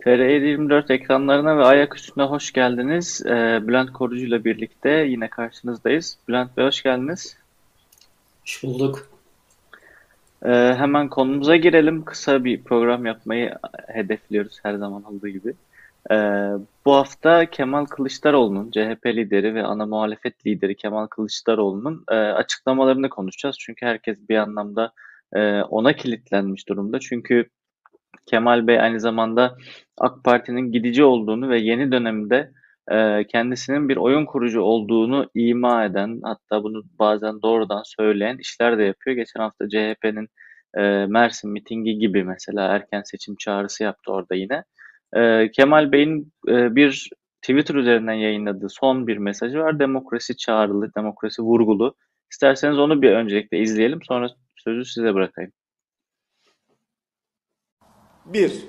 TR24 ekranlarına ve ayak üstüne hoş geldiniz. Ee, Bülent Korucu ile birlikte yine karşınızdayız. Bülent Bey hoş geldiniz. Hoş bulduk. Ee, hemen konumuza girelim. Kısa bir program yapmayı hedefliyoruz her zaman olduğu gibi. Ee, bu hafta Kemal Kılıçdaroğlu'nun, CHP lideri ve ana muhalefet lideri Kemal Kılıçdaroğlu'nun e, açıklamalarını konuşacağız. Çünkü herkes bir anlamda e, ona kilitlenmiş durumda. Çünkü Kemal Bey aynı zamanda AK Parti'nin gidici olduğunu ve yeni dönemde e, kendisinin bir oyun kurucu olduğunu ima eden hatta bunu bazen doğrudan söyleyen işler de yapıyor. Geçen hafta CHP'nin e, Mersin mitingi gibi mesela erken seçim çağrısı yaptı orada yine. E, Kemal Bey'in bir Twitter üzerinden yayınladığı son bir mesajı var. Demokrasi çağrılı, demokrasi vurgulu. İsterseniz onu bir öncelikle izleyelim sonra sözü size bırakayım. 1.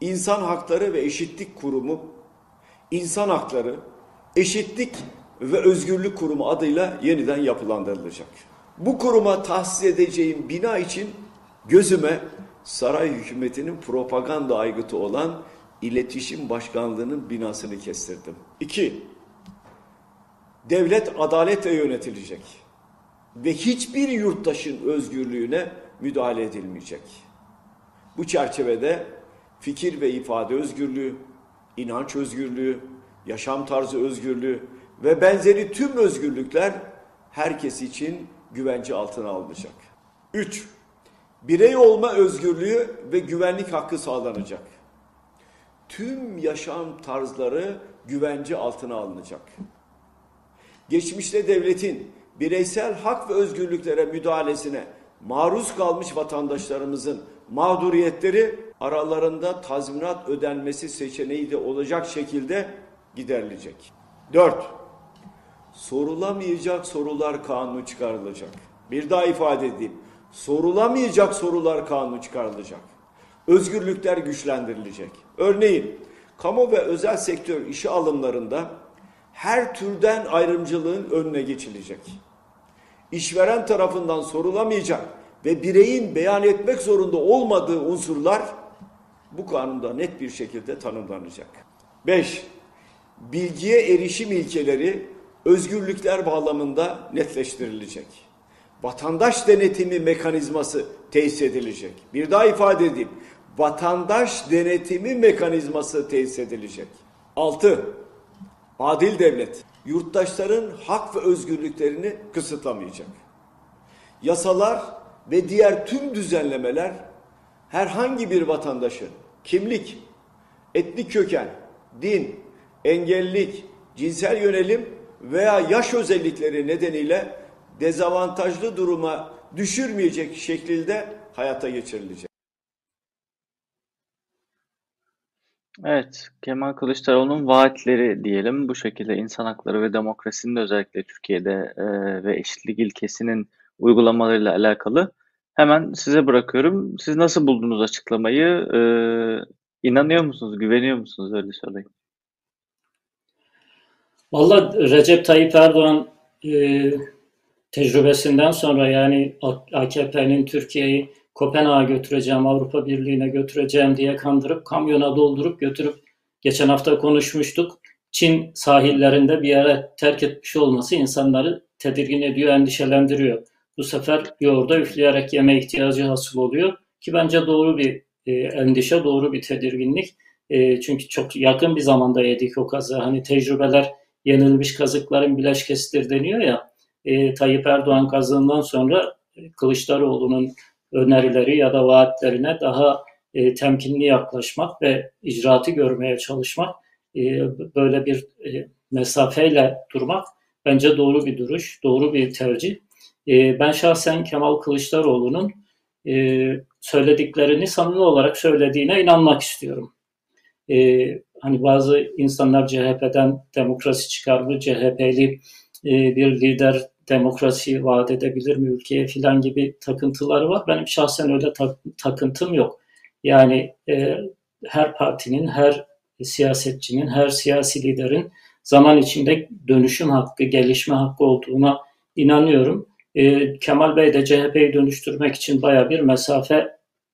İnsan Hakları ve Eşitlik Kurumu, İnsan Hakları, Eşitlik ve Özgürlük Kurumu adıyla yeniden yapılandırılacak. Bu kuruma tahsis edeceğim bina için gözüme saray hükümetinin propaganda aygıtı olan İletişim Başkanlığı'nın binasını kestirdim. 2. Devlet adaletle yönetilecek ve hiçbir yurttaşın özgürlüğüne müdahale edilmeyecek. Bu çerçevede fikir ve ifade özgürlüğü, inanç özgürlüğü, yaşam tarzı özgürlüğü ve benzeri tüm özgürlükler herkes için güvence altına alınacak. 3. Birey olma özgürlüğü ve güvenlik hakkı sağlanacak. Tüm yaşam tarzları güvence altına alınacak. Geçmişte devletin bireysel hak ve özgürlüklere müdahalesine maruz kalmış vatandaşlarımızın mağduriyetleri aralarında tazminat ödenmesi seçeneği de olacak şekilde giderilecek. 4. Sorulamayacak sorular kanunu çıkarılacak. Bir daha ifade edeyim. Sorulamayacak sorular kanunu çıkarılacak. Özgürlükler güçlendirilecek. Örneğin kamu ve özel sektör işe alımlarında her türden ayrımcılığın önüne geçilecek. İşveren tarafından sorulamayacak ve bireyin beyan etmek zorunda olmadığı unsurlar bu kanunda net bir şekilde tanımlanacak. 5. Bilgiye erişim ilkeleri özgürlükler bağlamında netleştirilecek. Vatandaş denetimi mekanizması tesis edilecek. Bir daha ifade edeyim. Vatandaş denetimi mekanizması tesis edilecek. 6. Adil devlet yurttaşların hak ve özgürlüklerini kısıtlamayacak. Yasalar ve diğer tüm düzenlemeler herhangi bir vatandaşın kimlik, etnik köken, din, engellilik, cinsel yönelim veya yaş özellikleri nedeniyle dezavantajlı duruma düşürmeyecek şekilde hayata geçirilecek. Evet, Kemal Kılıçdaroğlu'nun vaatleri diyelim bu şekilde insan hakları ve demokrasinin de özellikle Türkiye'de e, ve eşitlik ilkesinin uygulamalarıyla alakalı hemen size bırakıyorum. Siz nasıl buldunuz açıklamayı? E, inanıyor musunuz, güveniyor musunuz öyle söyleyeyim. Valla Recep Tayyip Erdoğan e, tecrübesinden sonra yani AKP'nin Türkiye'yi Kopenhag'a götüreceğim, Avrupa Birliği'ne götüreceğim diye kandırıp kamyona doldurup götürüp geçen hafta konuşmuştuk. Çin sahillerinde bir yere terk etmiş olması insanları tedirgin ediyor, endişelendiriyor. Bu sefer yoğurda üfleyerek yeme ihtiyacı hasıl oluyor ki bence doğru bir e, endişe, doğru bir tedirginlik. E, çünkü çok yakın bir zamanda yedik o kazı. Hani tecrübeler yenilmiş kazıkların bileşkesidir deniyor ya. E, Tayyip Erdoğan kazığından sonra Kılıçdaroğlu'nun önerileri ya da vaatlerine daha e, temkinli yaklaşmak ve icraatı görmeye çalışmak, e, böyle bir e, mesafeyle durmak bence doğru bir duruş, doğru bir tercih. E, ben şahsen Kemal Kılıçdaroğlu'nun e, söylediklerini samimi olarak söylediğine inanmak istiyorum. E, hani bazı insanlar CHP'den demokrasi çıkardı, CHP'li e, bir lider demokrasi vaat edebilir mi ülkeye filan gibi takıntıları var. Benim şahsen öyle tak, takıntım yok. Yani e, her partinin, her siyasetçinin, her siyasi liderin zaman içinde dönüşüm hakkı, gelişme hakkı olduğuna inanıyorum. E, Kemal Bey de CHP'yi dönüştürmek için baya bir mesafe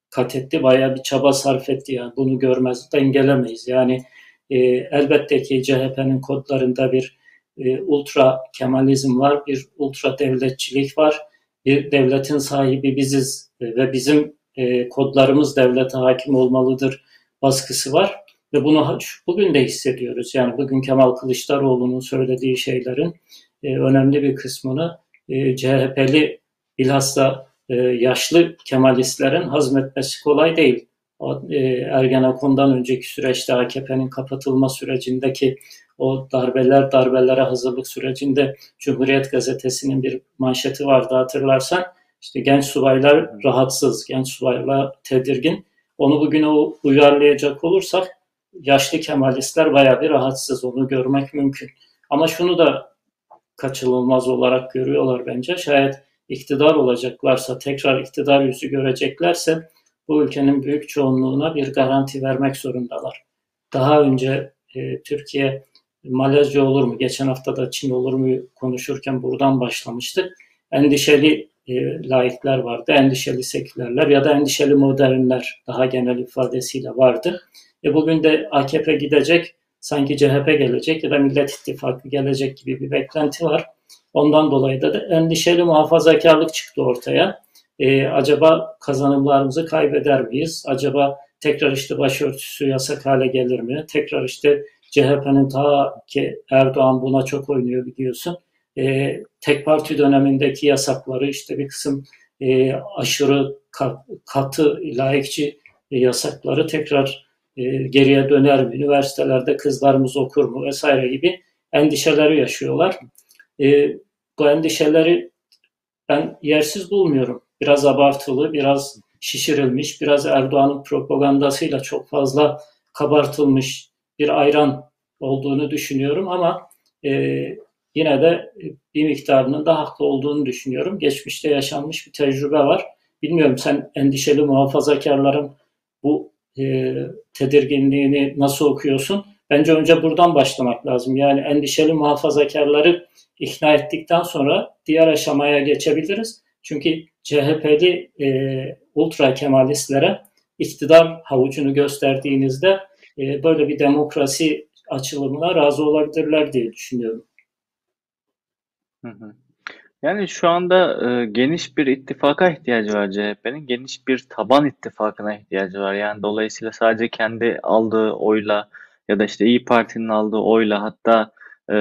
kat etti. Bayağı bir çaba sarf etti. Yani bunu görmez, dengelemeyiz. Yani e, elbette ki CHP'nin kodlarında bir e, ultra kemalizm var, bir ultra devletçilik var. Bir devletin sahibi biziz ve bizim e, kodlarımız devlete hakim olmalıdır baskısı var. Ve bunu bugün de hissediyoruz. Yani bugün Kemal Kılıçdaroğlu'nun söylediği şeylerin e, önemli bir kısmını e, CHP'li bilhassa e, yaşlı Kemalistlerin hazmetmesi kolay değil. O, e, Ergenekon'dan önceki süreçte AKP'nin kapatılma sürecindeki o darbeler darbelere hazırlık sürecinde Cumhuriyet Gazetesi'nin bir manşeti vardı hatırlarsan. İşte genç subaylar rahatsız, genç subaylar tedirgin. Onu bugüne uyarlayacak olursak yaşlı Kemalistler baya bir rahatsız. Onu görmek mümkün. Ama şunu da kaçınılmaz olarak görüyorlar bence. Şayet iktidar olacaklarsa, tekrar iktidar yüzü göreceklerse bu ülkenin büyük çoğunluğuna bir garanti vermek zorundalar. Daha önce e, Türkiye Malezya olur mu? Geçen hafta da Çin olur mu konuşurken buradan başlamıştık. Endişeli e, laikler vardı, endişeli sekülerler ya da endişeli modernler daha genel ifadesiyle vardı. E bugün de AKP gidecek, sanki CHP gelecek ya da Millet İttifakı gelecek gibi bir beklenti var. Ondan dolayı da, endişeli muhafazakarlık çıktı ortaya. E, acaba kazanımlarımızı kaybeder miyiz? Acaba tekrar işte başörtüsü yasak hale gelir mi? Tekrar işte CHP'nin ta ki Erdoğan buna çok oynuyor biliyorsun. E, tek parti dönemindeki yasakları işte bir kısım e, aşırı katı laikçi yasakları tekrar e, geriye döner mi? Üniversitelerde kızlarımız okur mu? Vesaire gibi endişeleri yaşıyorlar. E, bu endişeleri ben yersiz bulmuyorum. Biraz abartılı, biraz şişirilmiş, biraz Erdoğan'ın propagandasıyla çok fazla kabartılmış bir ayran olduğunu düşünüyorum ama e, yine de bir miktarının da haklı olduğunu düşünüyorum. Geçmişte yaşanmış bir tecrübe var. Bilmiyorum sen endişeli muhafazakarların bu e, tedirginliğini nasıl okuyorsun? Bence önce buradan başlamak lazım. Yani endişeli muhafazakarları ikna ettikten sonra diğer aşamaya geçebiliriz. Çünkü CHP'li e, ultra kemalistlere iktidar havucunu gösterdiğinizde e, böyle bir demokrasi açılımına razı olabilirler diye düşünüyorum. Hı hı. Yani şu anda e, geniş bir ittifaka ihtiyacı var CHP'nin. Geniş bir taban ittifakına ihtiyacı var. Yani dolayısıyla sadece kendi aldığı oyla ya da işte İyi Parti'nin aldığı oyla hatta e,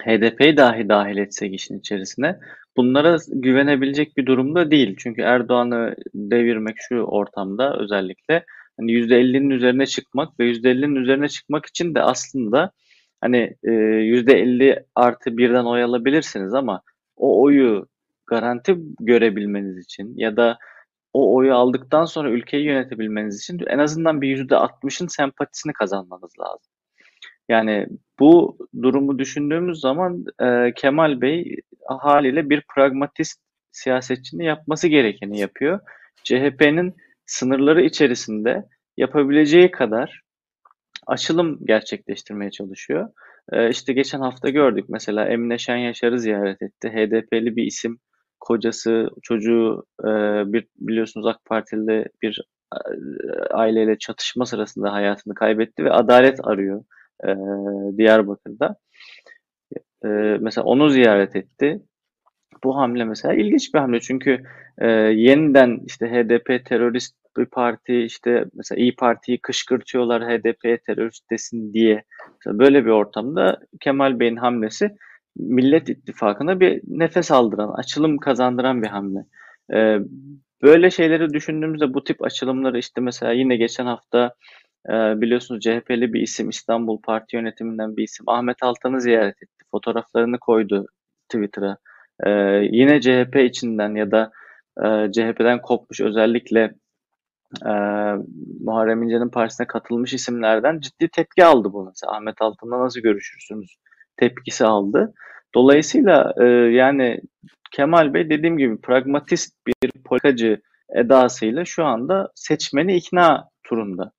HDP'yi dahi dahil etsek işin içerisine bunlara güvenebilecek bir durumda değil. Çünkü Erdoğan'ı devirmek şu ortamda özellikle hani %50'nin üzerine çıkmak ve %50'nin üzerine çıkmak için de aslında hani e, %50 artı birden oy alabilirsiniz ama o oyu garanti görebilmeniz için ya da o oyu aldıktan sonra ülkeyi yönetebilmeniz için en azından bir %60'ın sempatisini kazanmanız lazım. Yani bu durumu düşündüğümüz zaman e, Kemal Bey haliyle bir pragmatist siyasetçinin yapması gerekeni yapıyor. CHP'nin sınırları içerisinde yapabileceği kadar açılım gerçekleştirmeye çalışıyor. Ee, işte geçen hafta gördük mesela Emine Şen Yaşar'ı ziyaret etti. HDP'li bir isim kocası, çocuğu e, bir biliyorsunuz AK Partili bir e, aileyle çatışma sırasında hayatını kaybetti ve adalet arıyor e, Diyarbakır'da. E, mesela onu ziyaret etti. Bu hamle mesela ilginç bir hamle çünkü e, yeniden işte HDP terörist bir parti işte mesela İyi Parti'yi kışkırtıyorlar HDP'ye terörist desin diye. Mesela böyle bir ortamda Kemal Bey'in hamlesi Millet İttifakı'na bir nefes aldıran, açılım kazandıran bir hamle. Ee, böyle şeyleri düşündüğümüzde bu tip açılımları işte mesela yine geçen hafta e, biliyorsunuz CHP'li bir isim İstanbul Parti yönetiminden bir isim Ahmet Altan'ı ziyaret etti. Fotoğraflarını koydu Twitter'a. Ee, yine CHP içinden ya da e, CHP'den kopmuş özellikle e, Muharrem İnce'nin partisine katılmış isimlerden ciddi tepki aldı bu mesela. Ahmet Altan'la nasıl görüşürsünüz tepkisi aldı. Dolayısıyla e, yani Kemal Bey dediğim gibi pragmatist bir politikacı edasıyla şu anda seçmeni ikna turunda.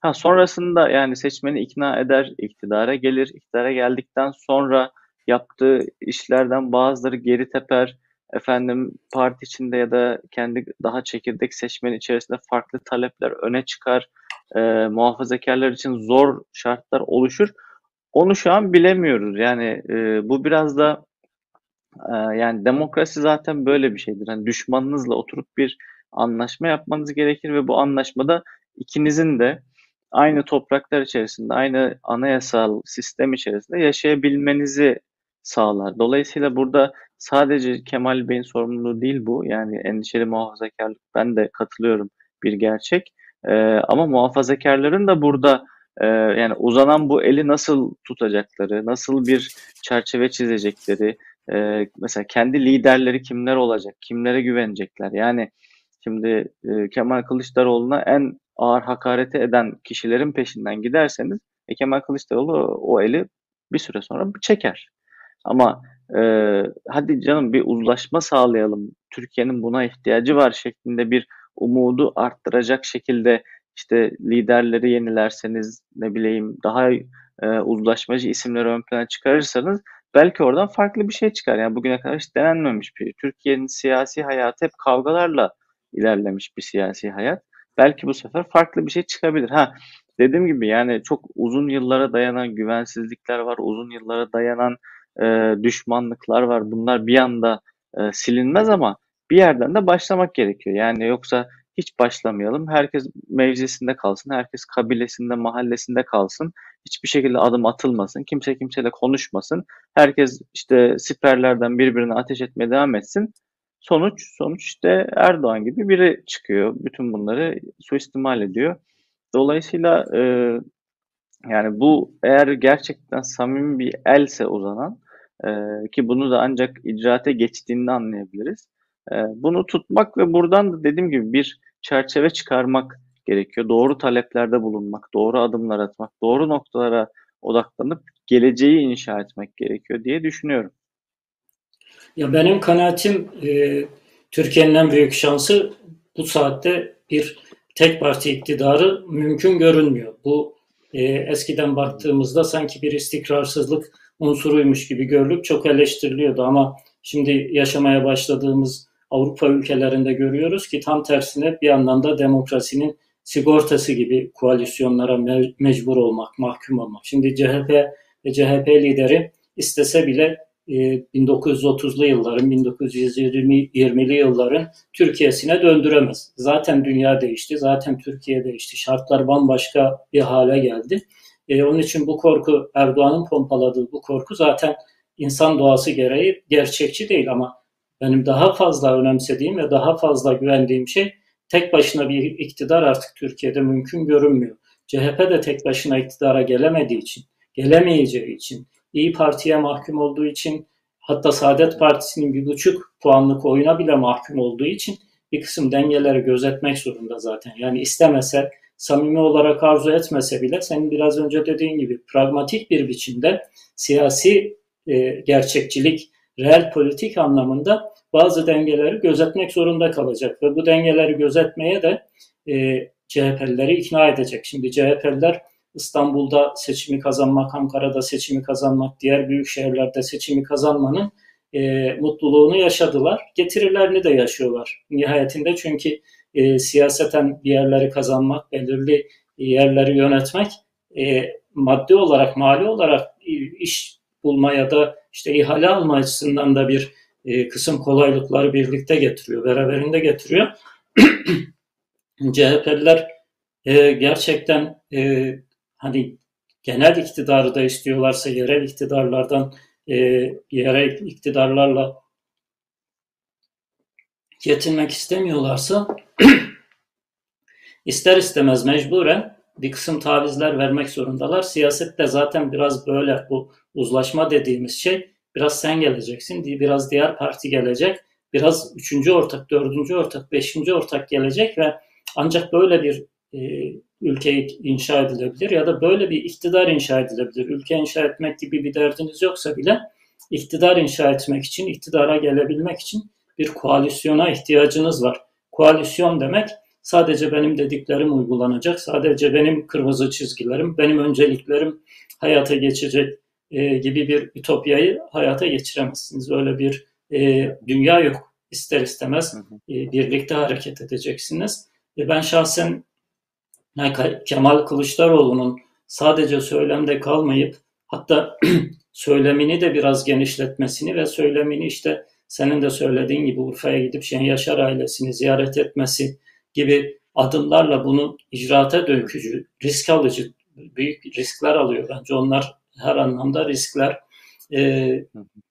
Ha sonrasında yani seçmeni ikna eder, iktidara gelir. İktidara geldikten sonra yaptığı işlerden bazıları geri teper. Efendim parti içinde ya da kendi daha çekirdek seçmen içerisinde farklı talepler öne çıkar. E, muhafazakarlar için zor şartlar oluşur. Onu şu an bilemiyoruz. Yani e, bu biraz da e, yani demokrasi zaten böyle bir şeydir. Yani düşmanınızla oturup bir anlaşma yapmanız gerekir ve bu anlaşmada ikinizin de aynı topraklar içerisinde, aynı anayasal sistem içerisinde yaşayabilmenizi sağlar. Dolayısıyla burada sadece Kemal Bey'in sorumluluğu değil bu. Yani endişeli muhafazakarlık ben de katılıyorum bir gerçek. Ee, ama muhafazakarların da burada e, yani uzanan bu eli nasıl tutacakları, nasıl bir çerçeve çizecekleri, e, mesela kendi liderleri kimler olacak, kimlere güvenecekler. Yani şimdi e, Kemal Kılıçdaroğlu'na en ağır hakareti eden kişilerin peşinden giderseniz e, Kemal Kılıçdaroğlu o eli bir süre sonra çeker. Ama e, hadi canım bir uzlaşma sağlayalım. Türkiye'nin buna ihtiyacı var şeklinde bir umudu arttıracak şekilde işte liderleri yenilerseniz ne bileyim daha e, uzlaşmacı isimleri ön plana çıkarırsanız belki oradan farklı bir şey çıkar. Yani bugüne kadar hiç denenmemiş bir. Türkiye'nin siyasi hayatı hep kavgalarla ilerlemiş bir siyasi hayat. Belki bu sefer farklı bir şey çıkabilir. Ha dediğim gibi yani çok uzun yıllara dayanan güvensizlikler var, uzun yıllara dayanan e, düşmanlıklar var. Bunlar bir anda e, silinmez ama bir yerden de başlamak gerekiyor. Yani yoksa hiç başlamayalım. Herkes mevzisinde kalsın. Herkes kabilesinde, mahallesinde kalsın. Hiçbir şekilde adım atılmasın. Kimse kimseyle konuşmasın. Herkes işte siperlerden birbirine ateş etmeye devam etsin. Sonuç, sonuç işte Erdoğan gibi biri çıkıyor. Bütün bunları suistimal ediyor. Dolayısıyla e, yani bu eğer gerçekten samimi bir else uzanan e, ki bunu da ancak icraate geçtiğinde anlayabiliriz. E, bunu tutmak ve buradan da dediğim gibi bir çerçeve çıkarmak gerekiyor. Doğru taleplerde bulunmak, doğru adımlar atmak, doğru noktalara odaklanıp geleceği inşa etmek gerekiyor diye düşünüyorum. Ya benim kanaatim e, Türkiye'nin en büyük şansı bu saatte bir tek parti iktidarı mümkün görünmüyor. Bu e, eskiden baktığımızda sanki bir istikrarsızlık unsuruymuş gibi görülüp çok eleştiriliyordu ama şimdi yaşamaya başladığımız Avrupa ülkelerinde görüyoruz ki tam tersine bir yandan da demokrasinin sigortası gibi koalisyonlara me- mecbur olmak, mahkum olmak. Şimdi CHP ve CHP lideri istese bile 1930'lu e, yılların, 1920'li yılların Türkiye'sine döndüremez. Zaten dünya değişti, zaten Türkiye değişti. Şartlar bambaşka bir hale geldi. E, onun için bu korku, Erdoğan'ın pompaladığı bu korku zaten insan doğası gereği gerçekçi değil ama benim daha fazla önemsediğim ve daha fazla güvendiğim şey tek başına bir iktidar artık Türkiye'de mümkün görünmüyor. CHP de tek başına iktidara gelemediği için, gelemeyeceği için, İyi Parti'ye mahkum olduğu için, hatta Saadet Partisi'nin bir buçuk puanlık oyuna bile mahkum olduğu için bir kısım dengeleri gözetmek zorunda zaten. Yani istemese, samimi olarak arzu etmese bile senin biraz önce dediğin gibi pragmatik bir biçimde siyasi e, gerçekçilik, reel politik anlamında bazı dengeleri gözetmek zorunda kalacak ve bu dengeleri gözetmeye de e, CHP'lileri ikna edecek. Şimdi CHP'liler İstanbul'da seçimi kazanmak, Ankara'da seçimi kazanmak, diğer büyük şehirlerde seçimi kazanmanın e, mutluluğunu yaşadılar. Getirilerini de yaşıyorlar nihayetinde çünkü e, siyaseten bir yerleri kazanmak, belirli yerleri yönetmek e, maddi olarak, mali olarak iş bulma ya da işte ihale alma açısından da bir e, kısım kolaylıkları birlikte getiriyor, beraberinde getiriyor. CHP'liler e, gerçekten e, hani genel iktidarı da istiyorlarsa yerel iktidarlardan e, yerel iktidarlarla yetinmek istemiyorlarsa ister istemez mecburen bir kısım tavizler vermek zorundalar. Siyasette zaten biraz böyle bu uzlaşma dediğimiz şey biraz sen geleceksin, biraz diğer parti gelecek, biraz üçüncü ortak, dördüncü ortak, beşinci ortak gelecek ve ancak böyle bir ülke inşa edilebilir ya da böyle bir iktidar inşa edilebilir. Ülke inşa etmek gibi bir derdiniz yoksa bile iktidar inşa etmek için, iktidara gelebilmek için bir koalisyona ihtiyacınız var. Koalisyon demek sadece benim dediklerim uygulanacak, sadece benim kırmızı çizgilerim, benim önceliklerim hayata geçecek e, gibi bir ütopyayı hayata geçiremezsiniz. Öyle bir e, dünya yok. İster istemez e, birlikte hareket edeceksiniz. E, ben şahsen Kemal Kılıçdaroğlu'nun sadece söylemde kalmayıp hatta söylemini de biraz genişletmesini ve söylemini işte senin de söylediğin gibi Urfa'ya gidip Şen Yaşar ailesini ziyaret etmesi gibi adımlarla bunu icraata dökücü, risk alıcı, büyük riskler alıyor. Bence onlar her anlamda riskler. E,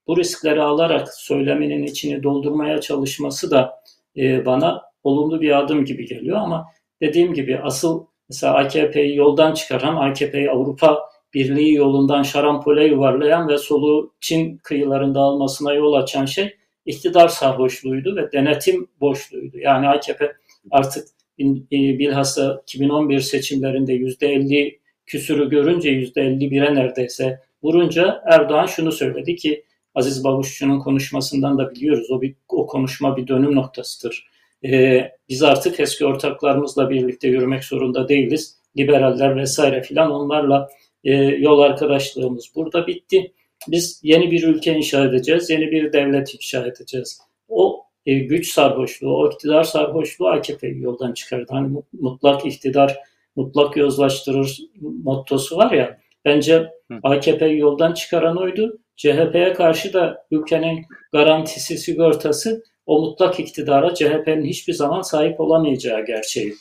bu riskleri alarak söyleminin içini doldurmaya çalışması da e, bana olumlu bir adım gibi geliyor ama dediğim gibi asıl mesela AKP'yi yoldan çıkaran, AKP'yi Avrupa Birliği yolundan şarampole yuvarlayan ve soluğu Çin kıyılarında almasına yol açan şey iktidar sarhoşluğuydu ve denetim boşluğuydu. Yani AKP artık e, bilhassa 2011 seçimlerinde %50 küsürü görünce %51'e neredeyse vurunca Erdoğan şunu söyledi ki Aziz Babuşçu'nun konuşmasından da biliyoruz. O, bir, o konuşma bir dönüm noktasıdır. Ee, biz artık eski ortaklarımızla birlikte yürümek zorunda değiliz. Liberaller vesaire filan onlarla e, yol arkadaşlığımız burada bitti. Biz yeni bir ülke inşa edeceğiz, yeni bir devlet inşa edeceğiz. O e, güç sarhoşluğu, o iktidar sarhoşluğu AKP'yi yoldan çıkardı. Hani mutlak iktidar, mutlak yozlaştırır mottosu var ya. Bence AKP'yi yoldan çıkaran oydu. CHP'ye karşı da ülkenin garantisi, sigortası o mutlak iktidara CHP'nin hiçbir zaman sahip olamayacağı gerçeği.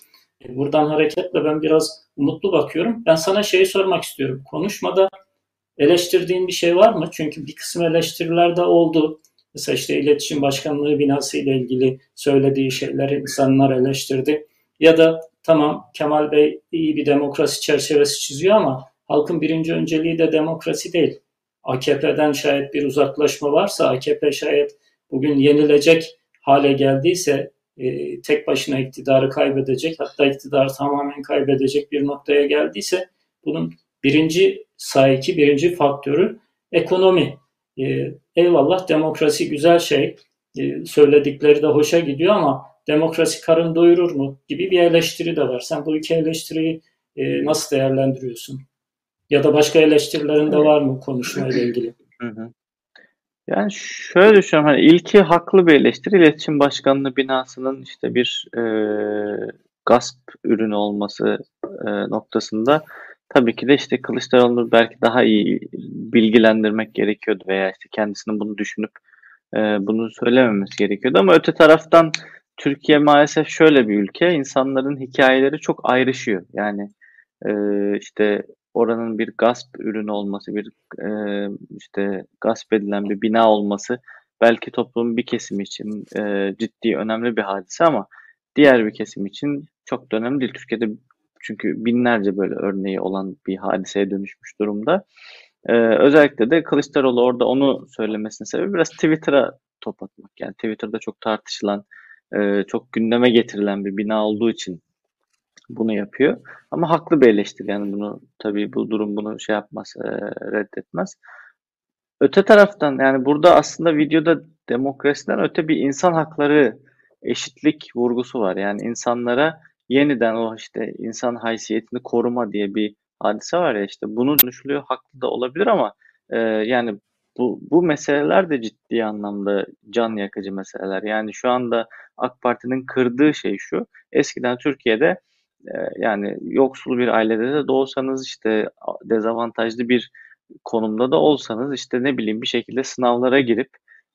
E, buradan hareketle ben biraz umutlu bakıyorum. Ben sana şeyi sormak istiyorum. Konuşmada eleştirdiğin bir şey var mı? Çünkü bir kısım eleştiriler de oldu. Mesela işte iletişim başkanlığı binası ile ilgili söylediği şeyleri insanlar eleştirdi. Ya da tamam Kemal Bey iyi bir demokrasi çerçevesi çiziyor ama halkın birinci önceliği de demokrasi değil. AKP'den şayet bir uzaklaşma varsa, AKP şayet bugün yenilecek hale geldiyse, e, tek başına iktidarı kaybedecek, hatta iktidarı tamamen kaybedecek bir noktaya geldiyse, bunun birinci sayki, birinci faktörü ekonomi. E, eyvallah demokrasi güzel şey, e, söyledikleri de hoşa gidiyor ama demokrasi karın doyurur mu gibi bir eleştiri de var. Sen bu iki eleştiriyi e, nasıl değerlendiriyorsun? Ya da başka eleştirilerin de var mı konuşmayla ilgili? Yani şöyle düşünüyorum hani ilki haklı bir eleştiri. İletişim başkanlığı binasının işte bir e, gasp ürünü olması e, noktasında tabii ki de işte Kılıçdaroğlu'nu belki daha iyi bilgilendirmek gerekiyordu veya işte kendisinin bunu düşünüp e, bunu söylememesi gerekiyordu. Ama öte taraftan Türkiye maalesef şöyle bir ülke. İnsanların hikayeleri çok ayrışıyor. Yani e, işte oranın bir gasp ürünü olması, bir e, işte gasp edilen bir bina olması belki toplumun bir kesimi için e, ciddi önemli bir hadise ama diğer bir kesim için çok da önemli değil. Türkiye'de çünkü binlerce böyle örneği olan bir hadiseye dönüşmüş durumda. Ee, özellikle de Kılıçdaroğlu orada onu söylemesinin sebebi biraz Twitter'a top atmak. Yani Twitter'da çok tartışılan, e, çok gündeme getirilen bir bina olduğu için bunu yapıyor. Ama haklı bir eleştiri yani bunu tabii bu durum bunu şey yapmaz, e, reddetmez. Öte taraftan yani burada aslında videoda demokrasiden öte bir insan hakları eşitlik vurgusu var. Yani insanlara yeniden o işte insan haysiyetini koruma diye bir hadise var ya işte bunu konuşuluyor haklı da olabilir ama e, yani bu, bu meseleler de ciddi anlamda can yakıcı meseleler. Yani şu anda AK Parti'nin kırdığı şey şu. Eskiden Türkiye'de yani yoksul bir ailede de doğsanız işte dezavantajlı bir konumda da olsanız işte ne bileyim bir şekilde sınavlara girip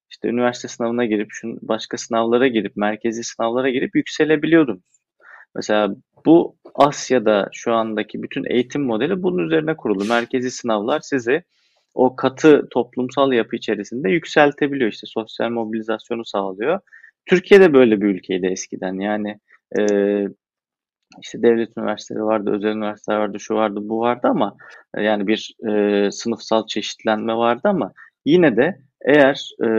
işte üniversite sınavına girip şun başka sınavlara girip merkezi sınavlara girip yükselebiliyordunuz. Mesela bu Asya'da şu andaki bütün eğitim modeli bunun üzerine kurulu. Merkezi sınavlar sizi o katı toplumsal yapı içerisinde yükseltebiliyor. İşte sosyal mobilizasyonu sağlıyor. Türkiye'de böyle bir ülkeydi eskiden. Yani e, işte devlet üniversiteleri vardı, özel üniversiteler vardı, şu vardı, bu vardı ama e, yani bir e, sınıfsal çeşitlenme vardı ama yine de eğer e,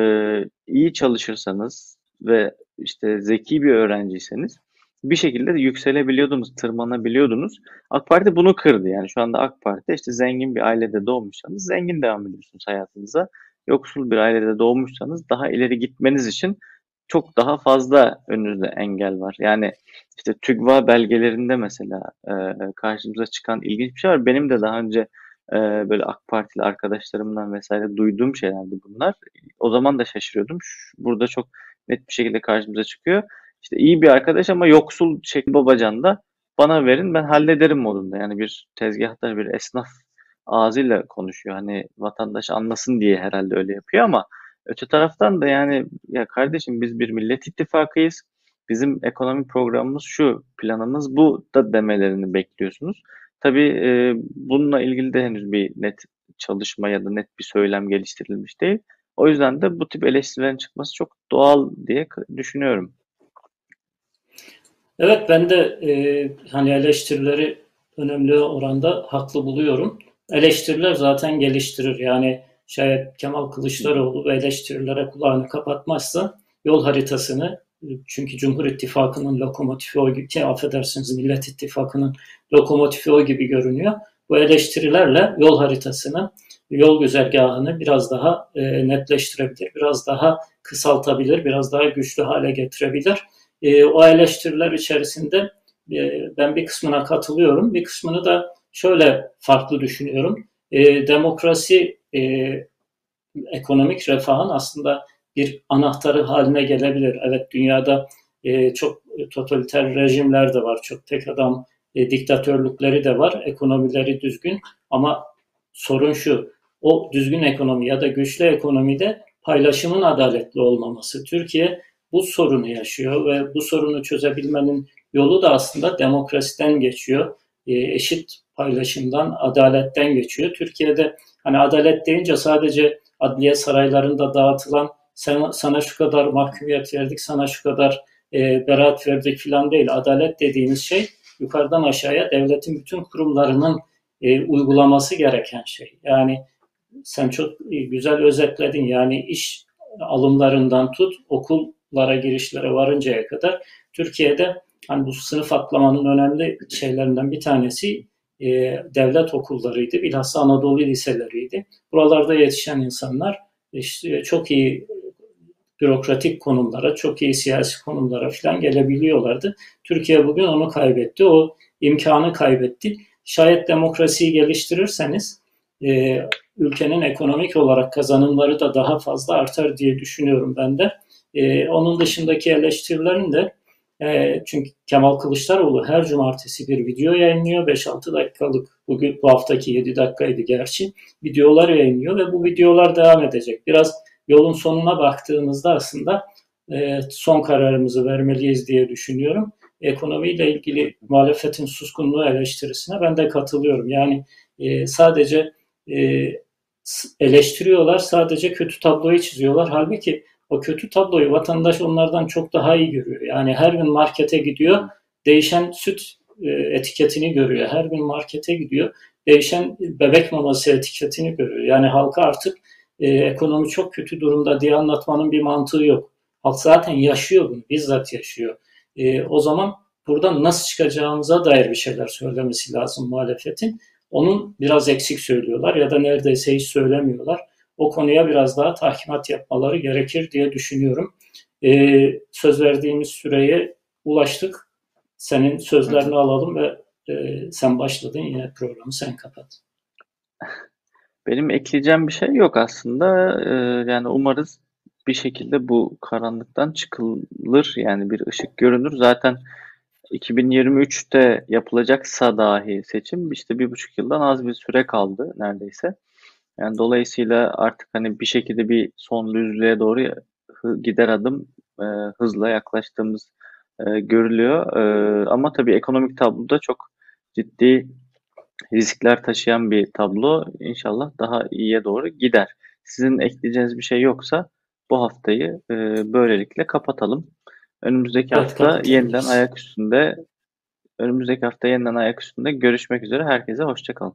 iyi çalışırsanız ve işte zeki bir öğrenciyseniz bir şekilde de yükselebiliyordunuz, tırmanabiliyordunuz. AK Parti bunu kırdı. Yani şu anda AK Parti işte zengin bir ailede doğmuşsanız zengin devam ediyorsunuz hayatınıza. Yoksul bir ailede doğmuşsanız daha ileri gitmeniz için çok daha fazla önünüzde engel var. Yani işte TÜGVA belgelerinde mesela e, karşımıza çıkan ilginç bir şey var. Benim de daha önce e, böyle AK Partili arkadaşlarımdan vesaire duyduğum şeylerdi bunlar. O zaman da şaşırıyordum. Burada çok net bir şekilde karşımıza çıkıyor. İşte iyi bir arkadaş ama yoksul Şekil Babacan da bana verin ben hallederim modunda. Yani bir tezgahtar, bir esnaf ağzıyla konuşuyor. Hani vatandaş anlasın diye herhalde öyle yapıyor ama öte taraftan da yani ya kardeşim biz bir millet ittifakıyız. Bizim ekonomi programımız şu, planımız bu da demelerini bekliyorsunuz. Tabii e, bununla ilgili de henüz bir net çalışma ya da net bir söylem geliştirilmiş değil. O yüzden de bu tip eleştirilerin çıkması çok doğal diye düşünüyorum. Evet ben de e, hani eleştirileri önemli oranda haklı buluyorum. Eleştiriler zaten geliştirir. Yani şayet Kemal Kılıçdaroğlu ve eleştirilere kulağını kapatmazsa yol haritasını çünkü Cumhur İttifakı'nın lokomotifi o gibi ki affedersiniz Millet İttifakı'nın lokomotifi o gibi görünüyor. Bu eleştirilerle yol haritasını, yol güzergahını biraz daha e, netleştirebilir, biraz daha kısaltabilir, biraz daha güçlü hale getirebilir. E, o eleştiriler içerisinde e, ben bir kısmına katılıyorum, bir kısmını da şöyle farklı düşünüyorum. E, demokrasi e, ekonomik refahın aslında bir anahtarı haline gelebilir. Evet dünyada e, çok totaliter rejimler de var, çok tek adam e, diktatörlükleri de var, ekonomileri düzgün ama sorun şu, o düzgün ekonomi ya da güçlü ekonomide paylaşımın adaletli olmaması. Türkiye bu sorunu yaşıyor ve bu sorunu çözebilmenin yolu da aslında demokrasiden geçiyor. E, eşit paylaşımdan, adaletten geçiyor. Türkiye'de hani adalet deyince sadece adliye saraylarında dağıtılan sana, sana şu kadar mahkumiyet verdik, sana şu kadar e, beraat verdik filan değil. Adalet dediğimiz şey yukarıdan aşağıya devletin bütün kurumlarının e, uygulaması gereken şey. Yani sen çok güzel özetledin. Yani iş alımlarından tut okullara girişlere varıncaya kadar Türkiye'de hani bu sınıf atlamanın önemli şeylerinden bir tanesi e, devlet okullarıydı. Bilhassa Anadolu liseleriydi. Buralarda yetişen insanlar işte çok iyi bürokratik konumlara, çok iyi siyasi konumlara falan gelebiliyorlardı. Türkiye bugün onu kaybetti. O imkanı kaybetti. Şayet demokrasiyi geliştirirseniz e, ülkenin ekonomik olarak kazanımları da daha fazla artar diye düşünüyorum ben de. E, onun dışındaki eleştirilerin de e, çünkü Kemal Kılıçdaroğlu her cumartesi bir video yayınlıyor. 5-6 dakikalık bugün bu haftaki 7 dakikaydı gerçi. Videolar yayınlıyor ve bu videolar devam edecek. Biraz yolun sonuna baktığımızda aslında e, son kararımızı vermeliyiz diye düşünüyorum. Ekonomiyle ilgili muhalefetin suskunluğu eleştirisine ben de katılıyorum. Yani e, sadece e, eleştiriyorlar, sadece kötü tabloyu çiziyorlar. Halbuki o kötü tabloyu vatandaş onlardan çok daha iyi görüyor. Yani her gün markete gidiyor, değişen süt e, etiketini görüyor. Her gün markete gidiyor, değişen bebek maması etiketini görüyor. Yani halka artık e, ekonomi çok kötü durumda diye anlatmanın bir mantığı yok. Halk zaten yaşıyor bunu, bizzat yaşıyor. E, o zaman buradan nasıl çıkacağımıza dair bir şeyler söylemesi lazım muhalefetin. Onun biraz eksik söylüyorlar ya da neredeyse hiç söylemiyorlar. O konuya biraz daha tahkimat yapmaları gerekir diye düşünüyorum. E, söz verdiğimiz süreye ulaştık. Senin sözlerini alalım ve e, sen başladın yine programı sen kapat. Benim ekleyeceğim bir şey yok aslında. Ee, yani umarız bir şekilde bu karanlıktan çıkılır. Yani bir ışık görünür. Zaten 2023'te yapılacaksa dahi seçim işte bir buçuk yıldan az bir süre kaldı neredeyse. Yani dolayısıyla artık hani bir şekilde bir son düzlüğe doğru gider adım e, hızla yaklaştığımız e, görülüyor. E, ama tabii ekonomik tabloda çok ciddi riskler taşıyan bir tablo inşallah daha iyiye doğru gider. Sizin ekleyeceğiniz bir şey yoksa bu haftayı e, böylelikle kapatalım. Önümüzdeki evet, hafta yeniden ayak üstünde önümüzdeki hafta yeniden ayak üstünde görüşmek üzere. Herkese hoşçakalın.